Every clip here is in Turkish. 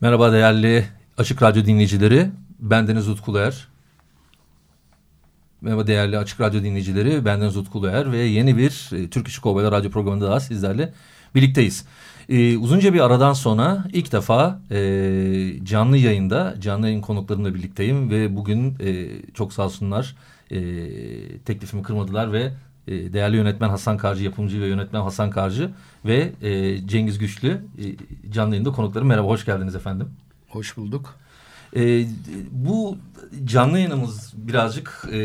Merhaba değerli Açık Radyo dinleyicileri. Ben Deniz Utkuluer. Merhaba değerli Açık Radyo dinleyicileri. Ben Deniz Utkuluer ve yeni bir e, Türk İşi Kovboylar Radyo programında daha sizlerle birlikteyiz. Ee, uzunca bir aradan sonra ilk defa e, canlı yayında, canlı yayın konuklarımla birlikteyim ve bugün e, çok sağ olsunlar e, teklifimi kırmadılar ve e, değerli yönetmen Hasan Karcı, yapımcı ve yönetmen Hasan Karcı ve e, Cengiz Güçlü e, canlı yayında konuklarım. Merhaba, hoş geldiniz efendim. Hoş bulduk. E, bu canlı yayınımız birazcık e,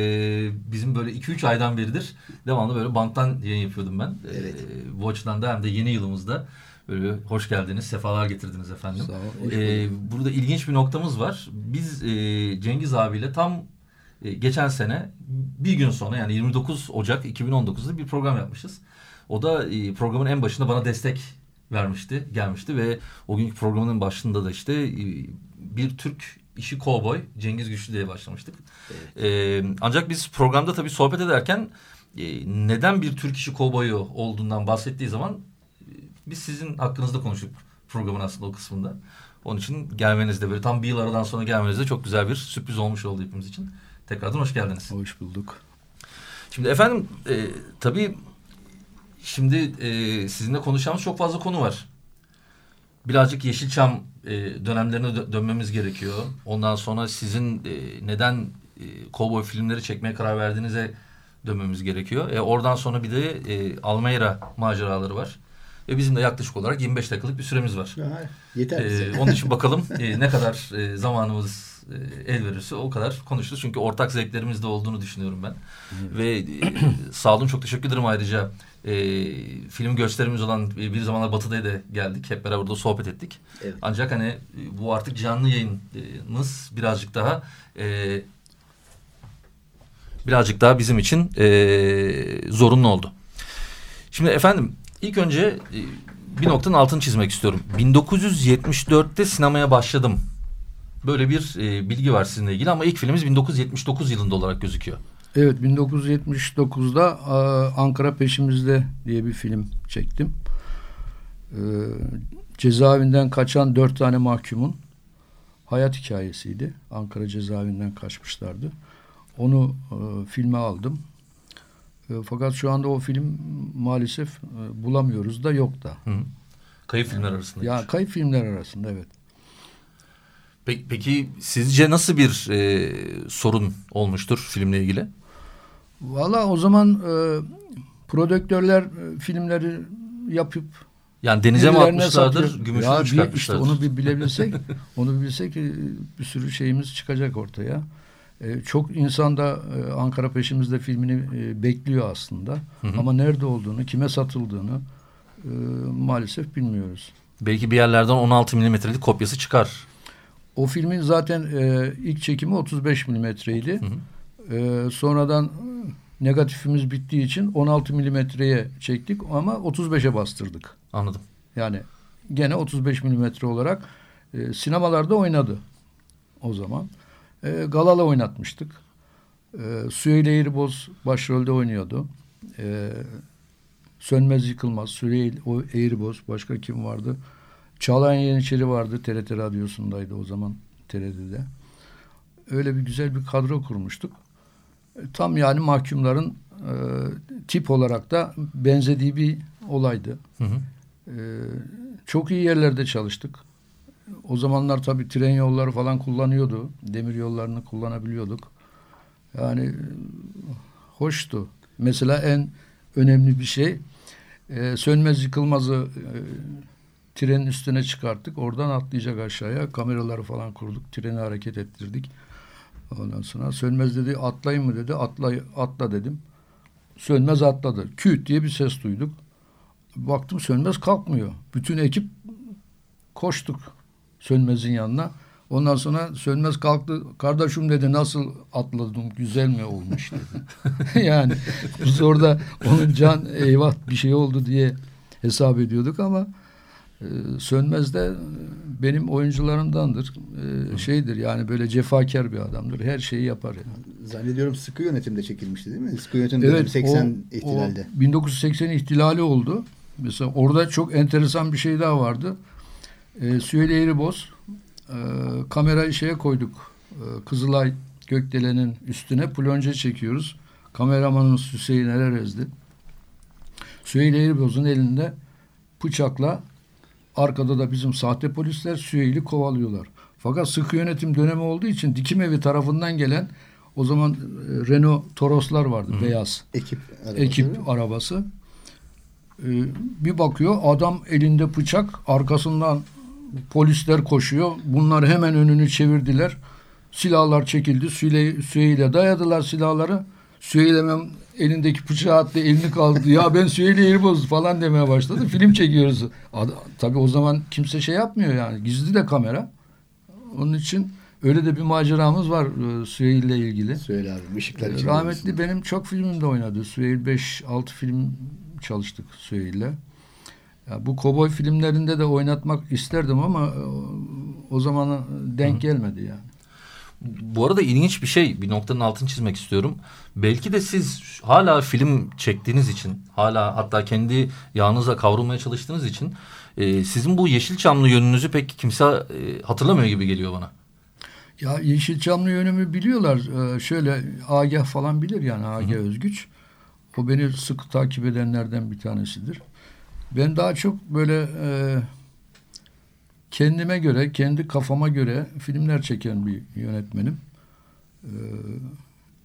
bizim böyle 2-3 aydan beridir devamlı böyle banttan yayın yapıyordum ben. Evet. E, bu açıdan da hem de yeni yılımızda böyle hoş geldiniz, sefalar getirdiniz efendim. Sağ ol, hoş E, burada ilginç bir noktamız var. Biz e, Cengiz abiyle tam e, geçen sene bir gün sonra yani 29 Ocak 2019'da bir program yapmışız. O da e, programın en başında bana destek vermişti, gelmişti ve o günkü programın başında da işte e, bir Türk işi kovboy Cengiz Güçlü diye başlamıştık. E, ancak biz programda tabii sohbet ederken e, neden bir Türk işi kovboyu olduğundan bahsettiği zaman e, biz sizin hakkınızda konuştuk programın aslında o kısmında. Onun için gelmeniz de böyle tam bir yıl aradan sonra gelmeniz de çok güzel bir sürpriz olmuş oldu hepimiz için. Tekrardan hoş geldiniz. Hoş bulduk. Şimdi efendim e, tabii şimdi e, sizinle konuşacağımız çok fazla konu var. Birazcık Yeşilçam e, dönemlerine dö- dönmemiz gerekiyor. Ondan sonra sizin e, neden e, kovboy filmleri çekmeye karar verdiğinize dönmemiz gerekiyor. E, oradan sonra bir de e, Almeyra maceraları var. Ve bizim de yaklaşık olarak 25 dakikalık bir süremiz var. yeter bize. Ee, onun için bakalım e, ne kadar e, zamanımız e, el verirse o kadar konuşuruz. Çünkü ortak zevklerimiz de olduğunu düşünüyorum ben. Ve e, sağ olun çok teşekkür ederim ayrıca. E, film gösterimiz olan e, bir zamanlar Batı'da da geldik. Hep beraber burada sohbet ettik. Evet. Ancak hani e, bu artık canlı yayınımız birazcık daha e, birazcık daha bizim için e, zorunlu oldu. Şimdi efendim ilk önce e, bir noktanın altını çizmek istiyorum. 1974'te sinemaya başladım. Böyle bir e, bilgi var sizinle ilgili ama ilk filmimiz 1979 yılında olarak gözüküyor. Evet 1979'da e, Ankara Peşimizde diye bir film çektim. E, cezaevinden kaçan dört tane mahkumun hayat hikayesiydi. Ankara cezaevinden kaçmışlardı. Onu e, filme aldım. E, fakat şu anda o film maalesef e, bulamıyoruz da yok da. Hı hı. Kayıp filmler arasında. Ya kayıp filmler arasında evet. Peki, peki sizce nasıl bir e, sorun olmuştur filmle ilgili? Valla o zaman e, prodüktörler e, filmleri yapıp Yani denize mi atmışlardır, gümüşünü Ya bir- işte çıkartmışlardır. onu bir bilebilsek, onu bilsek e, bir sürü şeyimiz çıkacak ortaya. E, çok insan da e, Ankara Peşimizde filmini e, bekliyor aslında. Hı hı. Ama nerede olduğunu, kime satıldığını e, maalesef bilmiyoruz. Belki bir yerlerden 16 milimetrelik kopyası çıkar. O filmin zaten e, ilk çekimi 35 milimetreydi. E, sonradan negatifimiz bittiği için 16 milimetreye çektik ama 35'e bastırdık. Anladım. Yani gene 35 milimetre olarak e, sinemalarda oynadı o zaman. E, Galala oynatmıştık. E, Süheyl Eğriboz başrolde oynuyordu. E, Sönmez Yıkılmaz, Süheyl o Eğriboz, başka kim vardı? Çağlayan Yeniçeri vardı, TRT Radyosu'ndaydı o zaman TRT'de. Öyle bir güzel bir kadro kurmuştuk. E, Tam yani mahkumların e, tip olarak da benzediği bir olaydı. Hı hı. Ee, çok iyi yerlerde çalıştık. O zamanlar tabii tren yolları falan kullanıyordu. Demir yollarını kullanabiliyorduk. Yani e, hoştu. Mesela en önemli bir şey e, sönmez yıkılmazı e, trenin üstüne çıkarttık. Oradan atlayacak aşağıya. Kameraları falan kurduk. Treni hareket ettirdik. Ondan sonra sönmez dedi atlayın mı dedi. Atla, atla dedim. Sönmez atladı. Küt diye bir ses duyduk. baktım Sönmez kalkmıyor. Bütün ekip koştuk Sönmez'in yanına. Ondan sonra Sönmez kalktı. Kardeşim dedi nasıl atladım güzel mi olmuş dedi. yani biz orada onun can eyvah bir şey oldu diye hesap ediyorduk ama Sönmez de benim oyuncularımdandır. E, şeydir yani böyle cefakar bir adamdır. Her şeyi yapar yani. Zannediyorum sıkı yönetimde çekilmişti değil mi? Sıkı yönetim evet, 80 o, ihtilalde. O 1980 ihtilali oldu. Mesela orada çok enteresan bir şey daha vardı. E, Süheyl Eğriboz e, kamerayı şeye koyduk. E, Kızılay Gökdelen'in üstüne plonje çekiyoruz. Kameramanımız Hüseyin Ererez'di. Süheyl Eğriboz'un elinde bıçakla arkada da bizim sahte polisler Süheyl'i kovalıyorlar. Fakat sıkı yönetim dönemi olduğu için dikim evi tarafından gelen o zaman e, Renault Toros'lar vardı Hı. beyaz. Ekip arabası. Ekip arabası. Ee, bir bakıyor adam elinde bıçak arkasından polisler koşuyor. Bunlar hemen önünü çevirdiler. Silahlar çekildi. Süle, Süheyl'e dayadılar silahları. Süheyl hemen elindeki bıçağı attı, elini kaldı. ya ben Süheyl'e yeri bozdu falan demeye başladı. Film çekiyoruz. Tabii o zaman kimse şey yapmıyor yani. Gizli de kamera. Onun için öyle de bir maceramız var e, Süheyl ile ilgili. Süheyl abi ışıklar için. Rahmetli benim çok filmimde oynadı. Süheyl 5-6 film çalıştık Süheyl'le. Ya bu kovboy filmlerinde de oynatmak isterdim ama e, o zaman denk gelmedi yani. Bu arada ilginç bir şey, bir noktanın altını çizmek istiyorum. Belki de siz hala film çektiğiniz için, hala hatta kendi yağınıza kavrulmaya çalıştığınız için e, sizin bu Yeşilçamlı yönünüzü pek kimse e, hatırlamıyor gibi geliyor bana. Ya Yeşilçamlı yönümü biliyorlar. Ee, şöyle Agah falan bilir yani Agah Hı -hı. Özgüç. O beni sık takip edenlerden bir tanesidir. Ben daha çok böyle e, kendime göre, kendi kafama göre filmler çeken bir yönetmenim. E,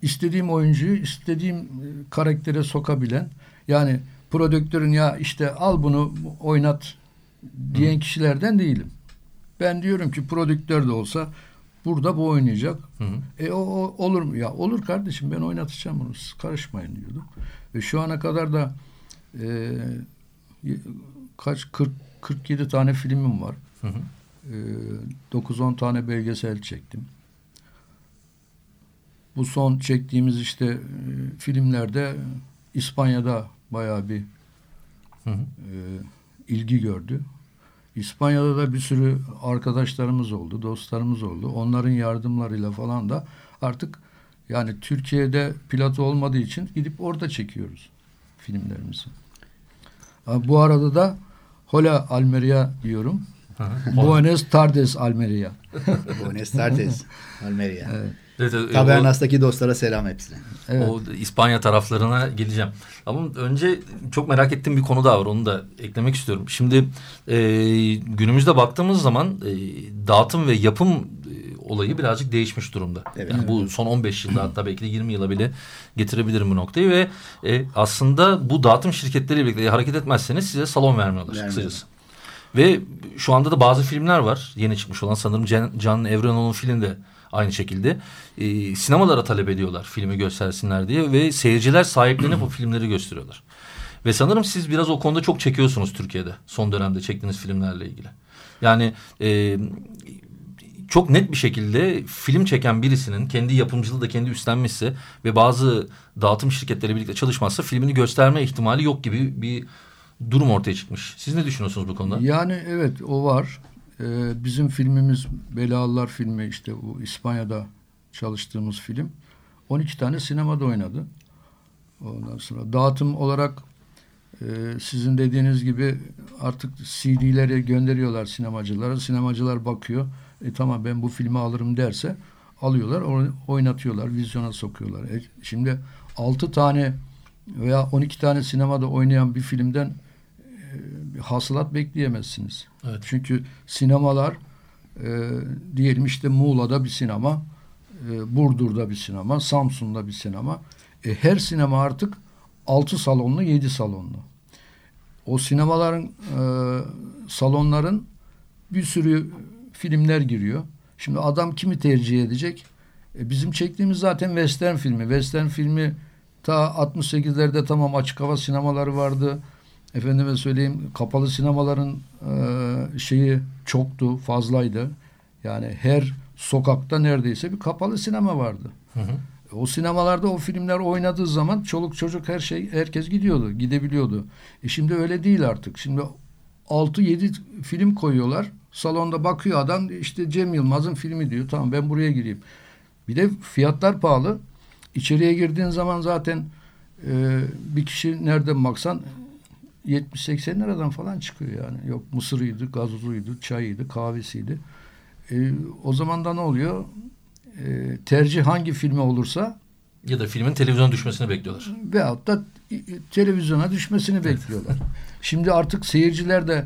istediğim oyuncuyu istediğim e, karaktere sokabilen, yani prodüktörün ya işte al bunu oynat diyen Hı. kişilerden değilim. Ben diyorum ki prodüktör de olsa burada bu oynayacak. Hı hı. E o, o olur mu? Ya olur kardeşim ben oynatacağım bunu. Siz karışmayın diyordum. Ve şu ana kadar da e, kaç 40 47 tane filmim var. Hı hı. E, 9-10 tane belgesel çektim. Bu son çektiğimiz işte e, filmlerde İspanya'da bayağı bir hı hı. E, ilgi gördü. İspanya'da da bir sürü arkadaşlarımız oldu, dostlarımız oldu. Onların yardımlarıyla falan da artık yani Türkiye'de pilot olmadığı için gidip orada çekiyoruz filmlerimizi. Bu arada da Hola Almeria diyorum. Buenos tardes Almeria. Buenos tardes Almeria. Evet. Evet, Tabernas'taki dostlara selam hepsine. Evet. O İspanya taraflarına geleceğim. Ama önce çok merak ettiğim bir konu daha var. Onu da eklemek istiyorum. Şimdi e, günümüzde baktığımız zaman e, dağıtım ve yapım e, olayı birazcık değişmiş durumda. Evet. Yani bu son 15 yılda hatta belki de 20 yıla bile getirebilirim bu noktayı ve e, aslında bu dağıtım şirketleriyle birlikte hareket etmezseniz size salon vermiyorlar Vermiyor. kısacası. Ve şu anda da bazı filmler var. Yeni çıkmış olan sanırım Can, Can Evrenoğlu'nun filminde aynı şekilde. E, sinemalara talep ediyorlar filmi göstersinler diye ve seyirciler sahiplenip o filmleri gösteriyorlar. Ve sanırım siz biraz o konuda çok çekiyorsunuz Türkiye'de son dönemde çektiğiniz filmlerle ilgili. Yani e, çok net bir şekilde film çeken birisinin kendi yapımcılığı da kendi üstlenmişse ve bazı dağıtım şirketleri birlikte çalışmazsa filmini gösterme ihtimali yok gibi bir durum ortaya çıkmış. Siz ne düşünüyorsunuz bu konuda? Yani evet o var. Ee, bizim filmimiz Belalılar filmi işte bu İspanya'da çalıştığımız film 12 tane sinemada oynadı. Ondan sonra dağıtım olarak e, sizin dediğiniz gibi artık CD'leri gönderiyorlar sinemacılara. Sinemacılar bakıyor. E, tamam ben bu filmi alırım derse alıyorlar, oynatıyorlar, vizyona sokuyorlar. E, şimdi 6 tane veya 12 tane sinemada oynayan bir filmden hasılat bekleyemezsiniz. Evet. Çünkü sinemalar e, diyelim işte Muğla'da bir sinema, e, Burdur'da bir sinema, Samsun'da bir sinema. E, her sinema artık 6 salonlu, 7 salonlu. O sinemaların, e, salonların bir sürü filmler giriyor. Şimdi adam kimi tercih edecek? E, bizim çektiğimiz zaten western filmi. Western filmi ta 68'lerde tamam açık hava sinemaları vardı. Efendime söyleyeyim kapalı sinemaların e, şeyi çoktu, fazlaydı. Yani her sokakta neredeyse bir kapalı sinema vardı. Hı hı. O sinemalarda o filmler oynadığı zaman çoluk çocuk her şey herkes gidiyordu, gidebiliyordu. E şimdi öyle değil artık. Şimdi 6-7 film koyuyorlar. Salonda bakıyor adam işte Cem Yılmaz'ın filmi diyor. Tamam ben buraya gireyim. Bir de fiyatlar pahalı. İçeriye girdiğin zaman zaten e, bir kişi nereden baksan 70-80 liradan falan çıkıyor yani. Yok mısırıydı, gazozuydu, çayıydı, kahvesiydi. E, o zaman da ne oluyor? E, tercih hangi filme olursa ya da filmin televizyona düşmesini bekliyorlar. Veyahut da televizyona düşmesini bekliyorlar. Şimdi artık seyirciler de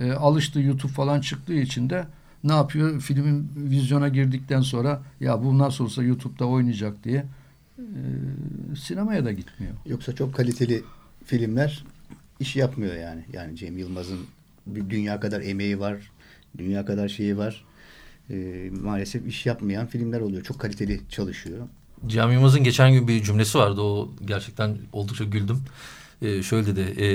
e, alıştı YouTube falan çıktığı için de ne yapıyor? Filmin vizyona girdikten sonra ya bu nasıl olsa YouTube'da oynayacak diye e, sinemaya da gitmiyor. Yoksa çok kaliteli filmler iş yapmıyor yani. Yani Cem Yılmaz'ın dünya kadar emeği var, dünya kadar şeyi var. E, maalesef iş yapmayan filmler oluyor. Çok kaliteli çalışıyor. Cem Yılmaz'ın geçen gün bir cümlesi vardı. O gerçekten oldukça güldüm. Ee, şöyle dedi. E,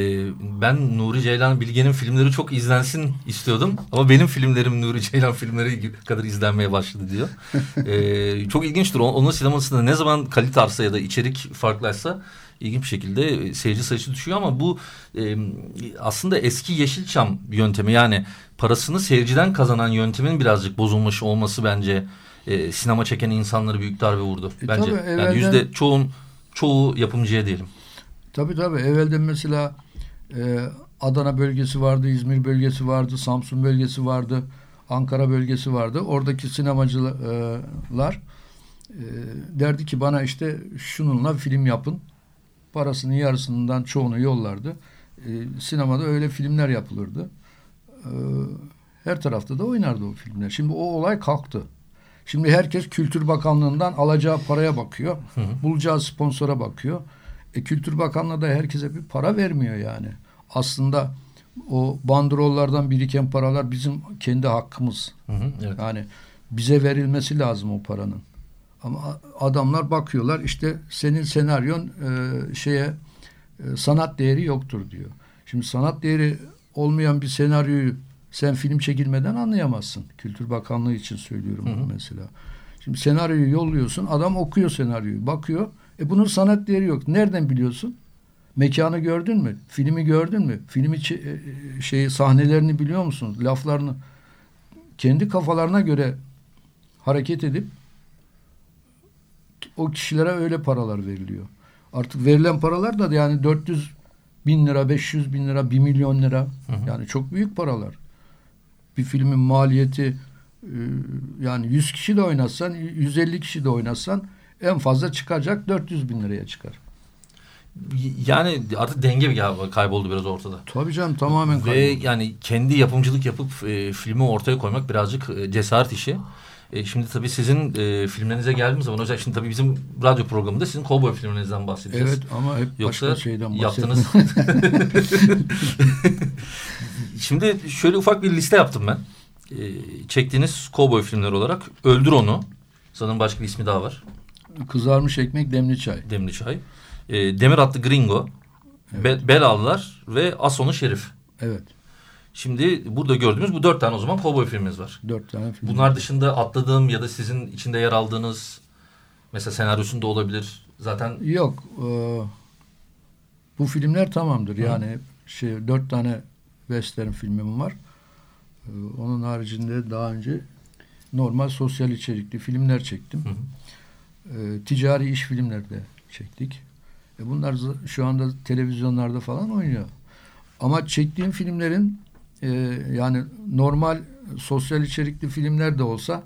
ben Nuri Ceylan Bilge'nin filmleri çok izlensin istiyordum. Ama benim filmlerim Nuri Ceylan filmleri kadar izlenmeye başladı diyor. e, çok ilginçtir. Onun sinemasında ne zaman kalite arsa ya da içerik farklıysa ilginç bir şekilde seyirci sayısı düşüyor ama bu e, aslında eski Yeşilçam yöntemi yani parasını seyirciden kazanan yöntemin birazcık bozulmuş olması bence e, sinema çeken insanları büyük darbe vurdu. E, bence tabii, evvelden, yani yüzde çoğun çoğu yapımcıya diyelim. Tabii tabii. Evvelden mesela e, Adana bölgesi vardı, İzmir bölgesi vardı, Samsun bölgesi vardı, Ankara bölgesi vardı. Oradaki sinemacılar e, derdi ki bana işte şununla film yapın. Parasının yarısından çoğunu yollardı. E, sinemada öyle filmler yapılırdı. E, her tarafta da oynardı o filmler. Şimdi o olay kalktı. Şimdi herkes Kültür Bakanlığı'ndan alacağı paraya bakıyor. Hı hı. Bulacağı sponsora bakıyor. E, Kültür Bakanlığı da herkese bir para vermiyor yani. Aslında o bandrollardan biriken paralar bizim kendi hakkımız. Hı hı, evet. Yani bize verilmesi lazım o paranın. Ama adamlar bakıyorlar işte senin senaryon e, şeye e, sanat değeri yoktur diyor. Şimdi sanat değeri olmayan bir senaryoyu sen film çekilmeden anlayamazsın. Kültür Bakanlığı için söylüyorum hı hı. mesela. Şimdi senaryoyu yolluyorsun. Adam okuyor senaryoyu. Bakıyor. E bunun sanat değeri yok. Nereden biliyorsun? Mekanı gördün mü? Filmi gördün mü? Filmi şey sahnelerini biliyor musun? Laflarını kendi kafalarına göre hareket edip o kişilere öyle paralar veriliyor. Artık verilen paralar da yani 400 bin lira, 500 bin lira, 1 milyon lira. Hı hı. Yani çok büyük paralar. Bir filmin maliyeti e, yani 100 kişi de oynatsan, 150 kişi de oynatsan en fazla çıkacak 400 bin liraya çıkar. Yani artık denge kayboldu biraz ortada. Tabii canım tamamen kayboldu. Ve yani kendi yapımcılık yapıp e, filmi ortaya koymak birazcık e, cesaret işi. E, şimdi tabii sizin e, filmlerinize geldiğimiz zaman özellikle şimdi tabii bizim radyo programında sizin kovboy filmlerinizden bahsedeceğiz. Evet ama hep Yoksa başka şeyden yaptınız. şimdi şöyle ufak bir liste yaptım ben. E, çektiğiniz kovboy filmleri olarak Öldür Onu. Sanırım başka bir ismi daha var. Kızarmış ekmek, demli çay. Demli çay. E, Demir atlı Gringo. Evet. Be, Belallar ve Ason'u Şerif. Evet. Şimdi burada gördüğümüz bu dört tane o zaman kovboy filmimiz var. Dört tane film. Bunlar dışında atladığım ya da sizin içinde yer aldığınız mesela senaryosunda olabilir. Zaten yok. E, bu filmler tamamdır. Hı. Yani şey dört tane western filmim var. E, onun haricinde daha önce normal sosyal içerikli filmler çektim. Hı hı e, ticari iş filmlerde çektik. E bunlar şu anda televizyonlarda falan oynuyor. Ama çektiğim filmlerin e, yani normal sosyal içerikli filmler de olsa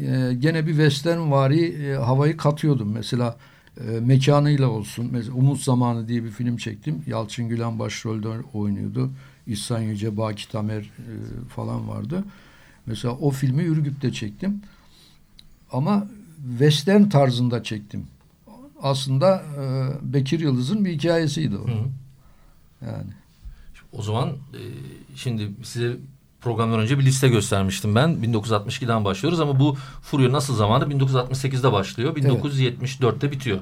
e, gene bir western vari e, havayı katıyordum. Mesela e, mekanıyla olsun. Mesela Umut Zamanı diye bir film çektim. Yalçın Gülen başrolde oynuyordu. İhsan Yüce, Baki Tamer e, falan vardı. Mesela o filmi Ürgüp'te çektim. Ama western tarzında çektim. Aslında e, Bekir Yıldız'ın bir hikayesiydi o. Hı. Yani. O zaman e, şimdi size programdan önce bir liste göstermiştim ben. 1962'den başlıyoruz ama bu Furya nasıl zamanı 1968'de başlıyor. 1974'te evet. bitiyor.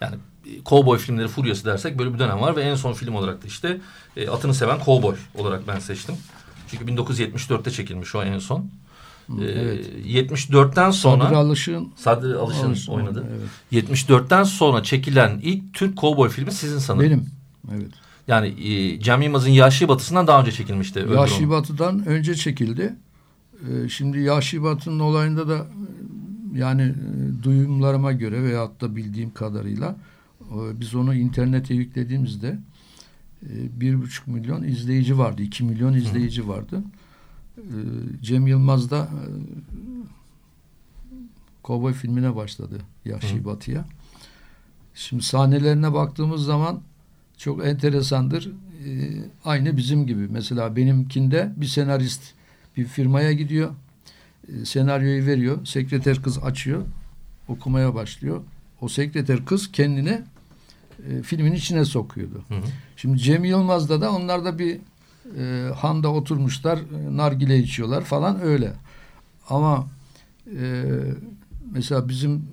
Yani kovboy filmleri furyası dersek böyle bir dönem var ve en son film olarak da işte e, Atını Seven Kovboy olarak ben seçtim. Çünkü 1974'te çekilmiş o en son. Ee, evet. 74'ten sonra Sadri Alışık'ın Sadri Alışın Alışın, oynadı. evet. 74'ten sonra çekilen ilk Türk kovboy filmi sizin sanırım. benim. Evet. Yani e, Cem Yılmaz'ın Yaşı Batısı'ndan daha önce çekilmişti. Onu. Batı'dan önce çekildi. Ee, şimdi Yaşı Batı'nın olayında da yani e, duyumlarıma göre veyahut da bildiğim kadarıyla e, biz onu internete yüklediğimizde bir buçuk milyon izleyici vardı. iki milyon izleyici vardı. E, Cem Yılmaz da e, Kovboy filmine başladı Yaşı Hı. Batı'ya. Şimdi sahnelerine baktığımız zaman çok enteresandır. Ee, aynı bizim gibi. Mesela benimkinde bir senarist bir firmaya gidiyor. Ee, senaryoyu veriyor. Sekreter kız açıyor. Okumaya başlıyor. O sekreter kız kendini e, filmin içine sokuyordu. Hı hı. Şimdi Cem Yılmaz'da da onlar da bir e, handa oturmuşlar, e, nargile içiyorlar falan öyle. Ama e, mesela bizim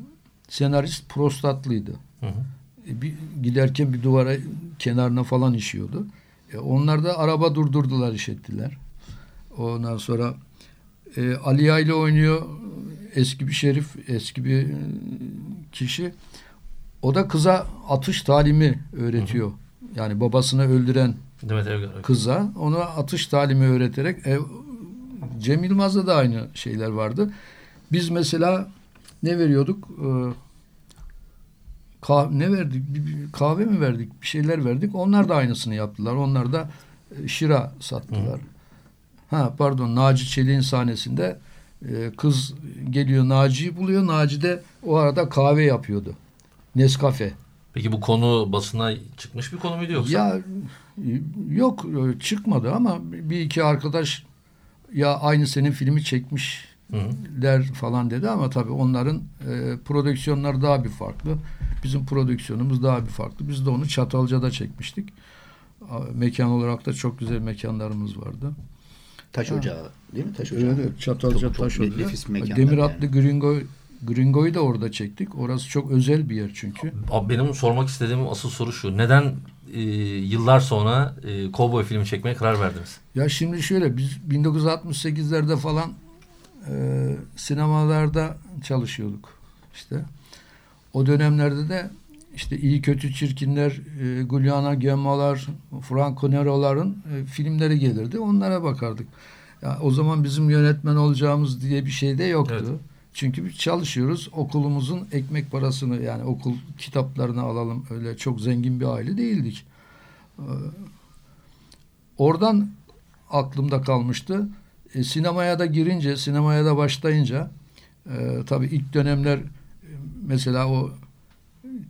senarist prostatlıydı. Hı hı. E, bir, giderken bir duvara kenarına falan işiyordu. E, onlar da araba durdurdular, iş ettiler. Ondan sonra e, Ali Aile oynuyor. Eski bir şerif, eski bir e, kişi. O da kıza atış talimi öğretiyor. Yani babasını öldüren Demet Evgar. kıza ona atış talimi öğreterek e, Cem Yılmaz'da da aynı şeyler vardı. Biz mesela ne veriyorduk? E, kah- ne verdik? Kahve mi verdik? Bir şeyler verdik. Onlar da aynısını yaptılar. Onlar da e, şıra sattılar. Ha pardon Naci Çelik'in sahnesinde e, kız geliyor Naci'yi buluyor. Naci de o arada kahve yapıyordu. Nescafe. Peki bu konu basına çıkmış bir konu muydu yoksa? Ya yok çıkmadı ama bir iki arkadaş ya aynı senin filmi çekmişler Hı hı. falan dedi ama tabii onların e, prodüksiyonları daha bir farklı. Bizim prodüksiyonumuz daha bir farklı. Biz de onu Çatalca'da çekmiştik. Mekan olarak da çok güzel mekanlarımız vardı. Taş Ha. Ocağı değil mi? Taş Ocağı. Evet, evet, Çatalca Çok- çok Taş Ocağı. nefis mekanlar Demir yani. atlı Gringo Gringo'yu da orada çektik. Orası çok özel bir yer çünkü. Abi benim sormak istediğim asıl soru şu. Neden e, yıllar sonra e, kovboy filmi çekmeye karar verdiniz? Ya şimdi şöyle biz 1968'lerde falan e, sinemalarda çalışıyorduk işte. O dönemlerde de işte iyi kötü çirkinler, e, Giuliano Gemmalar, Franco Nero'ların e, filmleri gelirdi. Onlara bakardık. Ya, o zaman bizim yönetmen olacağımız diye bir şey de yoktu. Evet. Çünkü biz çalışıyoruz. Okulumuzun ekmek parasını yani okul kitaplarını alalım. Öyle çok zengin bir aile değildik. Ee, Oradan aklımda kalmıştı. E, sinemaya da girince, sinemaya da başlayınca e, tabii ilk dönemler e, mesela o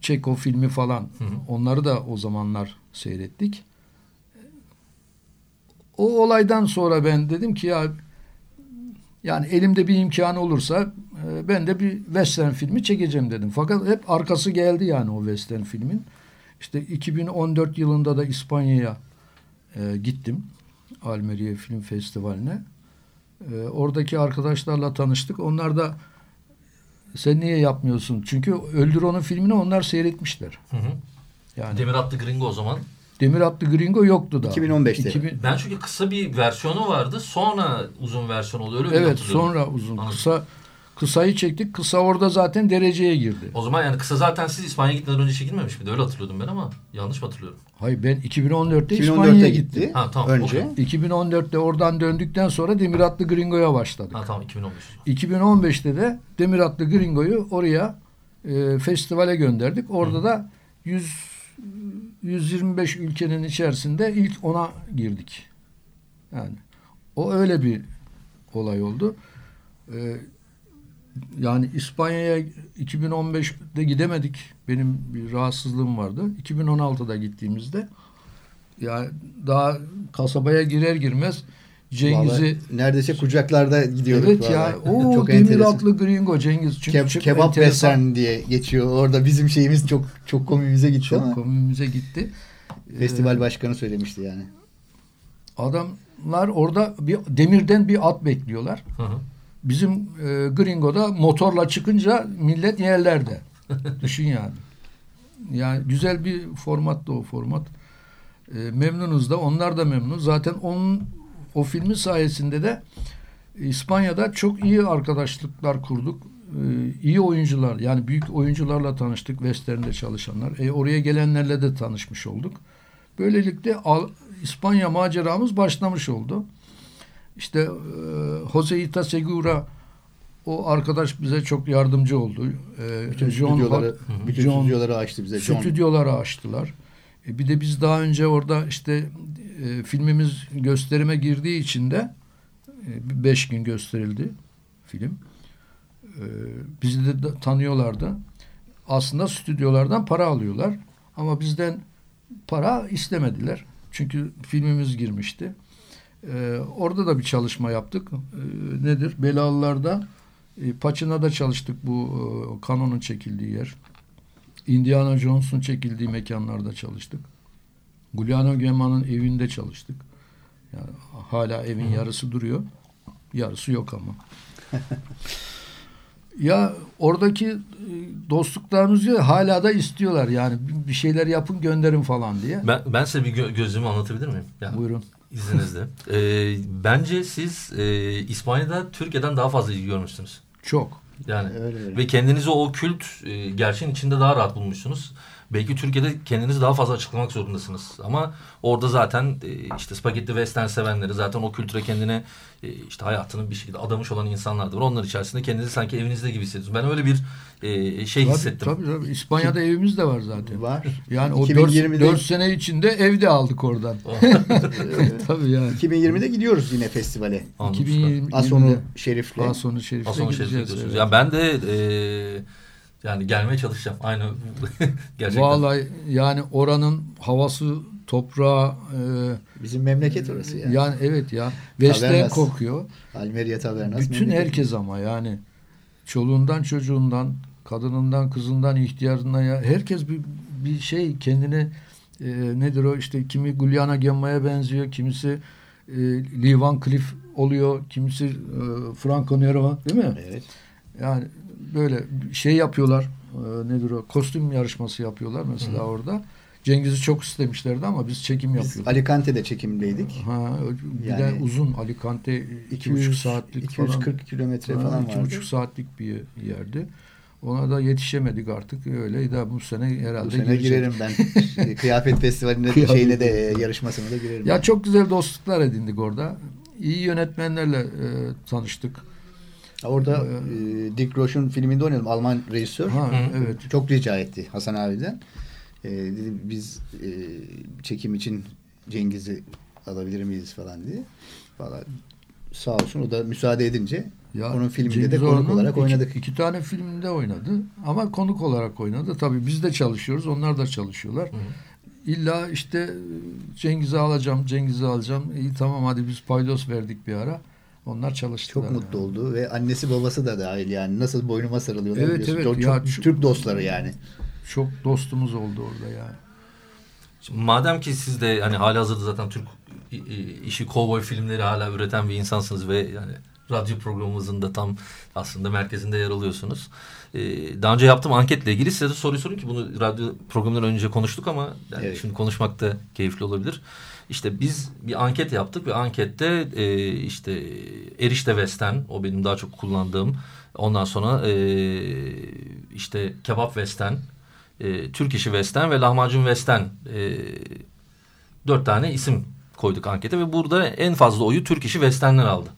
Çeko filmi falan Hı hı. onları da o zamanlar seyrettik. O olaydan sonra ben dedim ki ya yani elimde bir imkan olursa ben de bir western filmi çekeceğim dedim. Fakat hep arkası geldi yani o western filmin. İşte 2014 yılında da İspanya'ya e, gittim. Almeria Film Festivali'ne. E, oradaki arkadaşlarla tanıştık. Onlar da sen niye yapmıyorsun? Çünkü Öldür Onu filmini onlar seyretmişler. Hı hı. Yani Demir Atlı Gringo o zaman. Demir Atlı Gringo yoktu daha. 2015'te. 2000 Ben çünkü kısa bir versiyonu vardı. Sonra uzun versiyon oldu. Öyle evet sonra uzun. Anladım. Kısa kısayı çektik. Kısa orada zaten dereceye girdi. O zaman yani kısa zaten siz İspanya'ya gitmeden önce çekilmemiş miydi? Öyle hatırlıyordum ben ama yanlış mı hatırlıyorum? Hayır ben 2014'te 2014'te İspanya'ya gitti. gittim. Ha tamam. Önce. okey. 2014'te oradan döndükten sonra Demir Atlı Gringo'ya başladık. Ha tamam 2015. 2015'te de Demir Atlı Gringo'yu oraya e, festivale gönderdik. Orada da 100 125 ülkenin içerisinde ilk ona girdik. Yani o öyle bir olay oldu. E, yani İspanya'ya 2015'de gidemedik. Benim bir rahatsızlığım vardı. 2016'da gittiğimizde ya daha kasabaya girer girmez Cengiz'i Vallahi neredeyse kucaklarda gidiyorduk. Evet ya. O çok demir enteresan. atlı gringo Cengiz. Çünkü Ke- çok kebap enteresan. western diye geçiyor. Orada bizim şeyimiz çok çok komiğimize gitti Çok ama komimize gitti. festival Ee, başkanı söylemişti yani. adamlar orada bir demirden bir at bekliyorlar. Hı hı. Bizim e, gringo'da motorla çıkınca millet yerlerde. Düşün yani. Yani güzel bir format da o format. E, memnunuz da onlar da memnun. Zaten onun o filmin sayesinde de İspanya'da çok iyi arkadaşlıklar kurduk. E, iyi oyuncular yani büyük oyuncularla tanıştık. Western'de çalışanlar. E, oraya gelenlerle de tanışmış olduk. Böylelikle İspanya maceramız başlamış oldu. İşte e, Jose Ita Segura o arkadaş bize çok yardımcı oldu. E, Bütün John stüdyoları, Hot- bütün John- stüdyoları açtı bize. John. stüdyoları açtılar. E, bir de biz daha önce orada işte e, filmimiz gösterime girdiği için de e, beş gün gösterildi film. E, bizi de tanıyorlardı. Aslında stüdyolardan para alıyorlar. Ama bizden para istemediler. Çünkü filmimiz girmişti. E, orada da bir çalışma yaptık. E, nedir? Belalılar'da e, Paçina'da çalıştık bu e, kanonun çekildiği yer. Indiana Jones'un çekildiği mekanlarda çalıştık. Giuliano Gemma'nın evinde çalıştık. Yani hala evin yarısı duruyor. Yarısı yok ama. ya oradaki e, dostluklarımızı hala da istiyorlar yani bir- bir şeyler yapın gönderin falan diye. Ben, ben size bir gö- gözümü anlatabilir miyim? Yani Buyurun. İzninizle. Ee, bence siz e, İspanya'da Türkiye'den daha fazla ilgi görmüşsünüz. Çok. Yani Öyle öyle. ve kendinizi o kült e, gerçeğin içinde daha rahat bulmuşsunuz. Belki Türkiye'de kendinizi daha fazla açıklamak zorundasınız. Ama orada zaten e, işte spagetti western sevenleri zaten o kültüre kendine e, işte hayatını bir şekilde adamış olan insanlar da var. Onlar içerisinde kendinizi sanki evinizde gibi hissediyorsunuz. Ben öyle bir e, şey Tabii, hissettim. tabii, tabii. İspanya'da evimiz de var zaten. Var. Yani o 2020'de 4, sene içinde evde aldık oradan. tabii yani. 2020'de gidiyoruz yine festivale. Anladım. 2020'de Asonu Şerif'le. Asonu Şerif'e Aslan Şerif'e gideceğiz. gidiyorsunuz. evet. Yani ben de e, yani gelmeye çalışacağım. Aynı gerçekten. Vallahi yani oranın havası, toprağı e, Bizim memleket orası yani. yani evet ya Tavernas. kokuyor. Almeria Tavernas. Bütün memleket. herkes ama yani çoluğundan çocuğundan, kadınından, kızından, ihtiyarından ya herkes bir, bir şey kendini e, nedir o işte kimi Giuliano Gemma'ya benziyor, kimisi e, Lee Van Cleef oluyor, kimisi e, Franco Nero değil mi? Evet. Yani böyle şey yapıyorlar. e, nedir o? Kostüm yarışması yapıyorlar mesela orada. Cengiz'i çok istemişlerdi ama biz çekim Biz yapıyorduk. Alicante'de çekimdeydik. Ha, bir Yani de uzun Alicante iki buçuk saatlik falan. 240 kilometre Ha, falan iki vardı. buçuk saatlik bir yerdi. Ona da yetişemedik artık. Öyle de bu sene herhalde Bu sene girecek. girerim ben. Kıyafet Festivali'nde Kıyafet şeyine de yarışmasına da girerim. Ya çok güzel dostluklar edindik orada. İyi yönetmenlerle e, tanıştık. Orada e, Dick Roche'un filminde oynadım. Alman rejisör. Ha, Hı. evet. Çok rica etti Hasan abiden. E, dedi, biz e, çekim için Cengiz'i alabilir miyiz falan diye. Valla sağ olsun o da müsaade edince Ya onun filminde Cengiz de konuk Orhan'ın olarak iki- oynadık. İki tane filminde oynadı ama konuk olarak oynadı. Tabii biz de çalışıyoruz, onlar da çalışıyorlar. İlla işte Cengiz'i alacağım, Cengiz'i alacağım. İyi tamam hadi biz paydos verdik bir ara. Onlar çalıştılar. Çok mutlu yani. oldu ve annesi babası da dahil yani nasıl boynuma sarılıyorlar Evet, biliyorsun. evet. Çok, Ya çok Türk dostları yani. Çok dostumuz oldu orada yani. Şimdi madem ki siz de hani hali hazırda zaten Türk işi kovboy filmleri hala üreten bir insansınız ve yani radyo programımızın da tam aslında merkezinde yer alıyorsunuz. Ee, daha önce yaptığım anketle ilgili size de soruyu sorayım ki bunu radyo programından önce konuştuk ama yani Evet. şimdi konuşmak da keyifli olabilir. İşte biz bir anket yaptık ve ankette e, işte erişte western o benim daha çok kullandığım. Ondan sonra e, işte kebap western, e, Türk işi western ve lahmacun western e, dört tane isim koyduk ankete ve burada en fazla oyu Türk işi westernler aldı.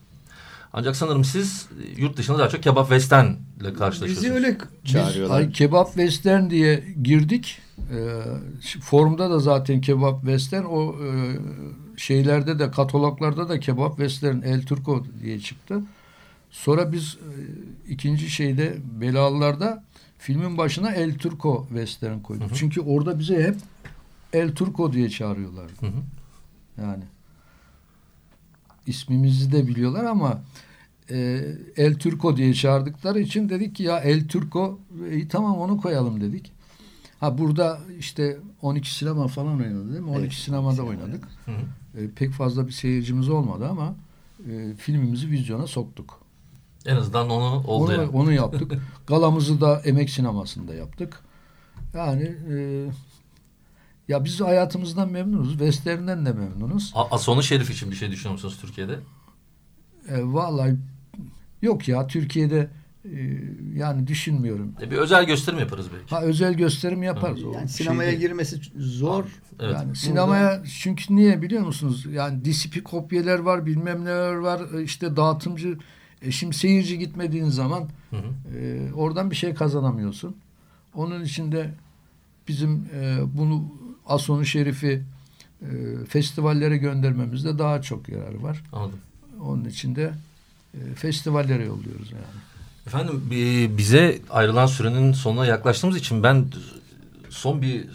Ancak sanırım siz e, yurt dışında daha çok kebap western ile karşılaşıyorsunuz. Bizi öyle Biz çağırıyorlar. ay, kebap western diye girdik. Şu formda da zaten kebap western o e, şeylerde de kataloglarda da kebap western El Turco diye çıktı. Sonra biz e, ikinci şeyde Belalılar'da filmin başına El Turco western koyduk. Hı hı. Çünkü orada bize hep El Turco diye çağırıyorlar. Hı hı. Yani ismimizi de biliyorlar ama e, El Turco diye çağırdıkları için dedik ki ya El Turco iyi tamam onu koyalım dedik. Ha burada işte 12 sinema falan oynadı değil mi? 12 Evet, sinemada sinema oynadık. Hı hı. E, pek fazla bir seyircimiz olmadı ama e, filmimizi vizyona soktuk. En azından onu oldu Onu, yani. onu yaptık. Galamızı da Emek Sineması'nda yaptık. Yani e, ya biz hayatımızdan memnunuz. Western'den de memnunuz. A- Asonu Şerif için bir şey düşünüyor musunuz Türkiye'de? E, vallahi yok ya Türkiye'de e, yani düşünmüyorum. E, bir özel gösterim yaparız belki. Ha özel gösterim yaparız. o Yani şey sinemaya değil. girmesi zor. Evet. Yani sinemaya çünkü niye biliyor musunuz? Yani DCP kopyeler var, bilmem neler var. e, işte dağıtımcı e, şimdi seyirci gitmediğin zaman Hı hı. e, oradan bir şey kazanamıyorsun. Onun için de bizim e, bunu Asonu Şerif'i e, festivallere göndermemizde daha çok yararı var. Anladım. Onun için de e, festivallere yolluyoruz yani. Efendim bi- bize ayrılan sürenin sonuna yaklaştığımız için ben son bir e,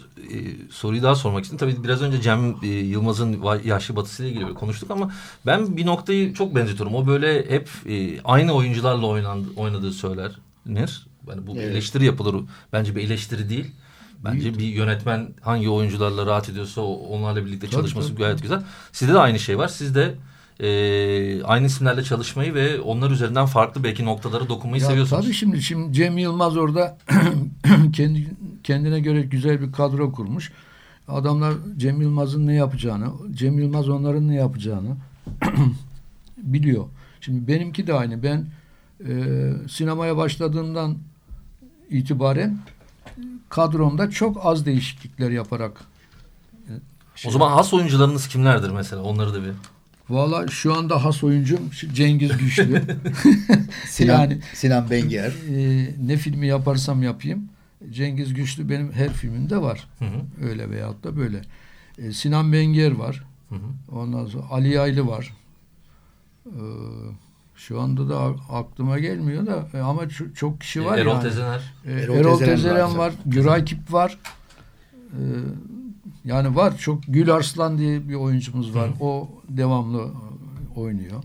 soruyu daha sormak istedim. Tabii biraz önce Cem e, Yılmaz'ın Yaşlı Batısı ile ilgili konuştuk ama ben bir noktayı çok benzetiyorum. O böyle hep e, aynı oyuncularla oynandı, oynadığı söylenir. Yani bu bir Evet. eleştiri yapılır. Bence bir eleştiri değil. Bence bir yönetmen hangi oyuncularla rahat ediyorsa onlarla birlikte Tabii, çalışması tabii. gayet güzel. Sizde de aynı şey var. Siz de e, aynı isimlerle çalışmayı ve onlar üzerinden farklı belki noktalara dokunmayı Ya seviyorsunuz. Tabii şimdi, şimdi Cem Yılmaz orada kendi kendine göre güzel bir kadro kurmuş. Adamlar Cem Yılmaz'ın ne yapacağını, Cem Yılmaz onların ne yapacağını biliyor. Şimdi benimki de aynı. Ben e, sinemaya başladığımdan itibaren kadromda çok az değişiklikler yaparak e, şey- O zaman has oyuncularınız kimlerdir mesela? Onları da bir. Valla şu anda has oyuncum Cengiz Güçlü. Sinan, Yani- Sinan Benger. e, ne filmi yaparsam yapayım Cengiz Güçlü benim her filmimde var. Hı hı, Öyle veyahut da böyle. E, Sinan Benger var. hı hı. Ondan sonra Ali Yaylı var. E, şu anda da aklıma gelmiyor da e, ama ço- çok kişi var Erol yani. Tezener. E, Erol Erol, Tezeren Tezeren var. Güray Kip var. E, yani var. Çok Gül Arslan diye bir oyuncumuz var. Hı. O devamlı oynuyor.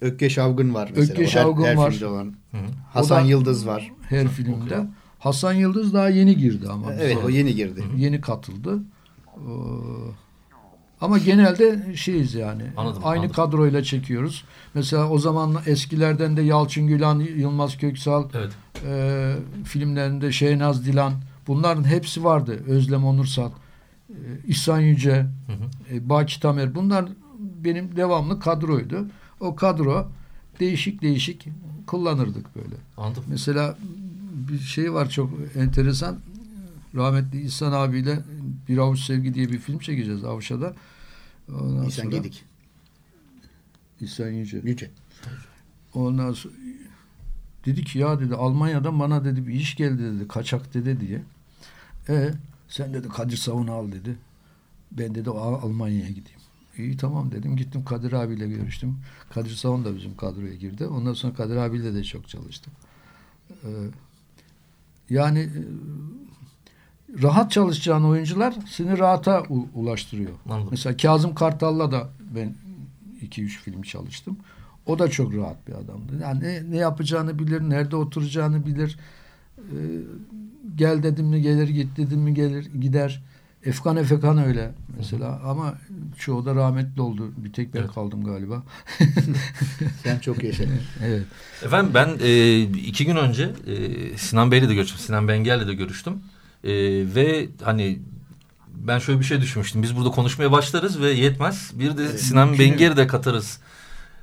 Ökkeş Avgın var mesela. Ökkeş her, Avgın her var. filmde olan. Hı hı. Hasan da- Yıldız var. Her filmde. Hasan Yıldız daha yeni girdi ama. Evet bize. o yeni girdi. yeni katıldı. Ee, ama genelde şeyiz yani. Anladım, aynı anladım. kadroyla çekiyoruz. Mesela o zaman eskilerden de Yalçın Gülan, Yılmaz Köksal Evet. e, filmlerinde Şehnaz Dilan bunların hepsi vardı. Özlem Onursal, e, İhsan Yüce, Hı hı. e, Baki Tamer bunlar benim devamlı kadroydu. O kadro değişik değişik kullanırdık böyle. Anladım. Mesela bir şey var çok enteresan. Rahmetli İhsan abiyle Bir Avuç Sevgi diye bir film çekeceğiz Avşa'da. Ondan İhsan sonra- Gedik. İhsan Yüce. Yüce. Ondan sonra dedi ki ya dedi Almanya'dan bana dedi bir iş geldi dedi kaçak dede diye. E sen dedi Kadir Savun'u al dedi. Ben dedi "Al- Almanya'ya gideyim. İyi tamam dedim. Gittim Kadir abiyle görüştüm. Kadir Savun da bizim kadroya girdi. Ondan sonra Kadir abiyle de çok çalıştım. Ee, yani e, rahat çalışacağın oyuncular seni rahata u- ulaştırıyor. Anladım. Mesela Kazım Kartal'la da ben 2-3 film çalıştım. O da çok rahat bir adamdı. Yani ne, ne yapacağını bilir, nerede oturacağını bilir. Ee, gel dedim mi gelir, git dedim mi gelir, gider. Efkan Efekan öyle mesela ama çoğu da rahmetli oldu. Bir tek ben Evet. kaldım galiba. Sen çok yaşa. evet. Efendim ben e, iki gün önce e, Sinan Bey'le de görüştüm. Sinan Bengel'le de görüştüm. E, ve hani ben şöyle bir şey düşünmüştüm. Biz burada konuşmaya başlarız ve yetmez. Bir de Evet, Sinan Benger'i de katarız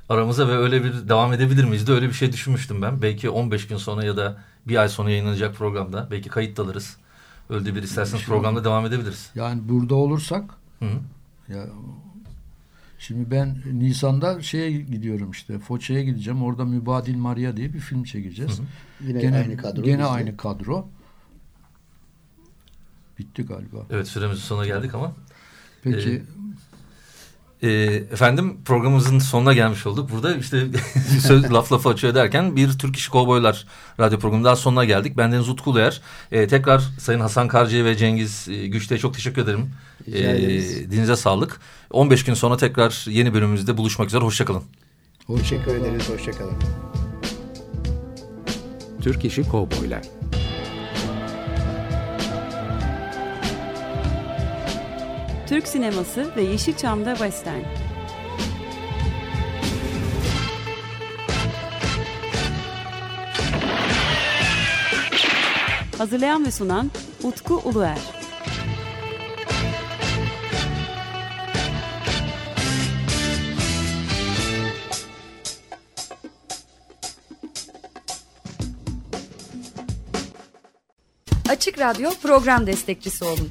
aramıza ve öyle bir devam edebilir miyiz de öyle bir şey düşünmüştüm ben. Belki 15 gün sonra ya da bir ay sonra yayınlanacak programda. Belki kayıt alırız. Öyle bir isterseniz programda devam edebiliriz. Yani burada olursak Hı -hı. ya şimdi ben Nisan'da şeye gidiyorum işte Foça'ya gideceğim. Orada Mübadil Maria diye bir film çekeceğiz. Hı hı. Yine Gene aynı kadro. Gene bizde. aynı kadro. Bitti galiba. Evet süremizin sonuna geldik ama. Peki Ee, efendim programımızın sonuna gelmiş olduk. Burada işte söz laf lafa açıyor derken bir Türk İşi Kovboylar radyo programının daha sonuna geldik. Ben Deniz Utku Uluer. Ee, tekrar Sayın Hasan Karcı'ya ve Cengiz e, Güçlü'ye çok teşekkür ederim. Ee, dinize sağlık. 15 gün sonra tekrar yeni bölümümüzde buluşmak üzere. Hoşçakalın. Teşekkür ederiz. Hoşçakalın. Türk İşi Kovboylar Türk sineması ve Yeşilçam'da Western. Hazırlayan ve sunan Utku Uluer Açık Radyo program destekçisi olun.